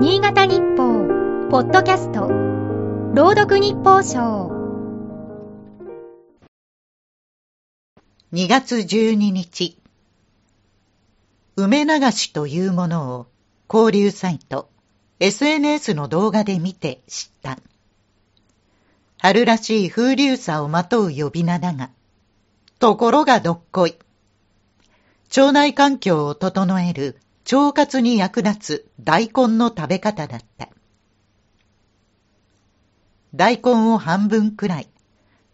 新潟日報、ポッドキャスト、朗読日報賞。2月12日、梅流しというものを交流サイト、SNS の動画で見て知った。春らしい風流さをまとう呼び名だが、ところがどっこい。腸内環境を整える腸活に役立つ大根の食べ方だった。大根を半分くらい、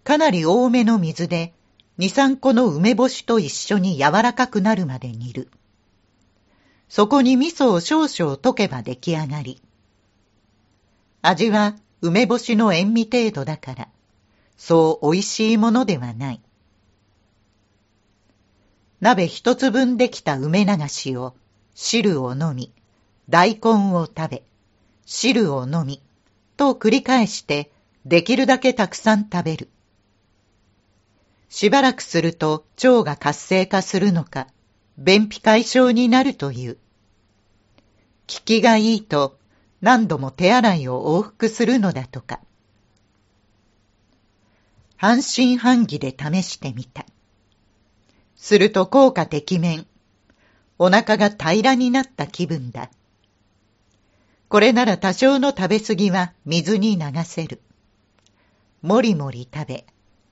かなり多めの水で、二三個の梅干しと一緒に柔らかくなるまで煮る。そこに味噌を少々溶けば出来上がり。味は梅干しの塩味程度だから、そう美味しいものではない。鍋一つ分できた梅流しを汁を飲み、大根を食べ、汁を飲み、と繰り返してできるだけたくさん食べる。しばらくすると腸が活性化するのか、便秘解消になるという。効きがいいと何度も手洗いを往復するのだとか。半信半疑で試してみた。すると効果てきめん。お腹が平らになった気分だ。これなら多少の食べ過ぎは水に流せる。もりもり食べ、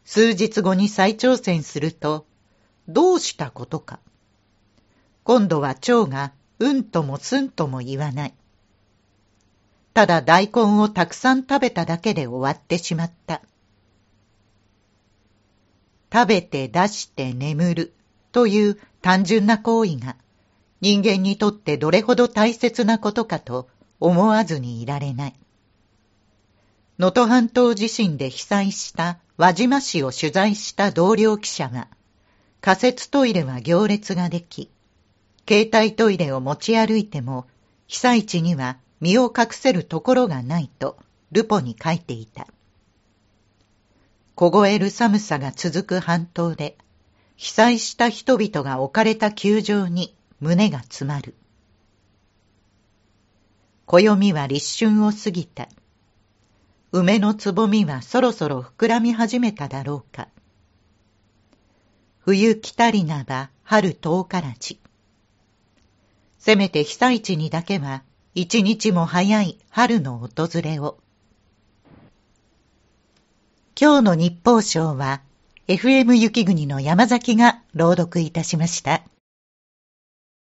数日後に再挑戦すると、どうしたことか。今度は腸がうんともすんとも言わない。ただ大根をたくさん食べただけで終わってしまった。食べて出して眠るという単純な行為が人間にとってどれほど大切なことかと思わずにいられない。能登半島地震で被災した輪島市を取材した同僚記者が、仮設トイレは行列ができ、携帯トイレを持ち歩いても、被災地には身を隠せるところがないと、ルポに書いていた。凍える寒さが続く半島で、被災した人々が置かれた球場に胸が詰まる。暦は立春を過ぎた。梅のつぼみはそろそろ膨らみ始めただろうか。冬来たりなば春遠からち。せめて被災地にだけは一日も早い春の訪れを。今日の日報賞は FM 雪国の山崎が朗読いたしました。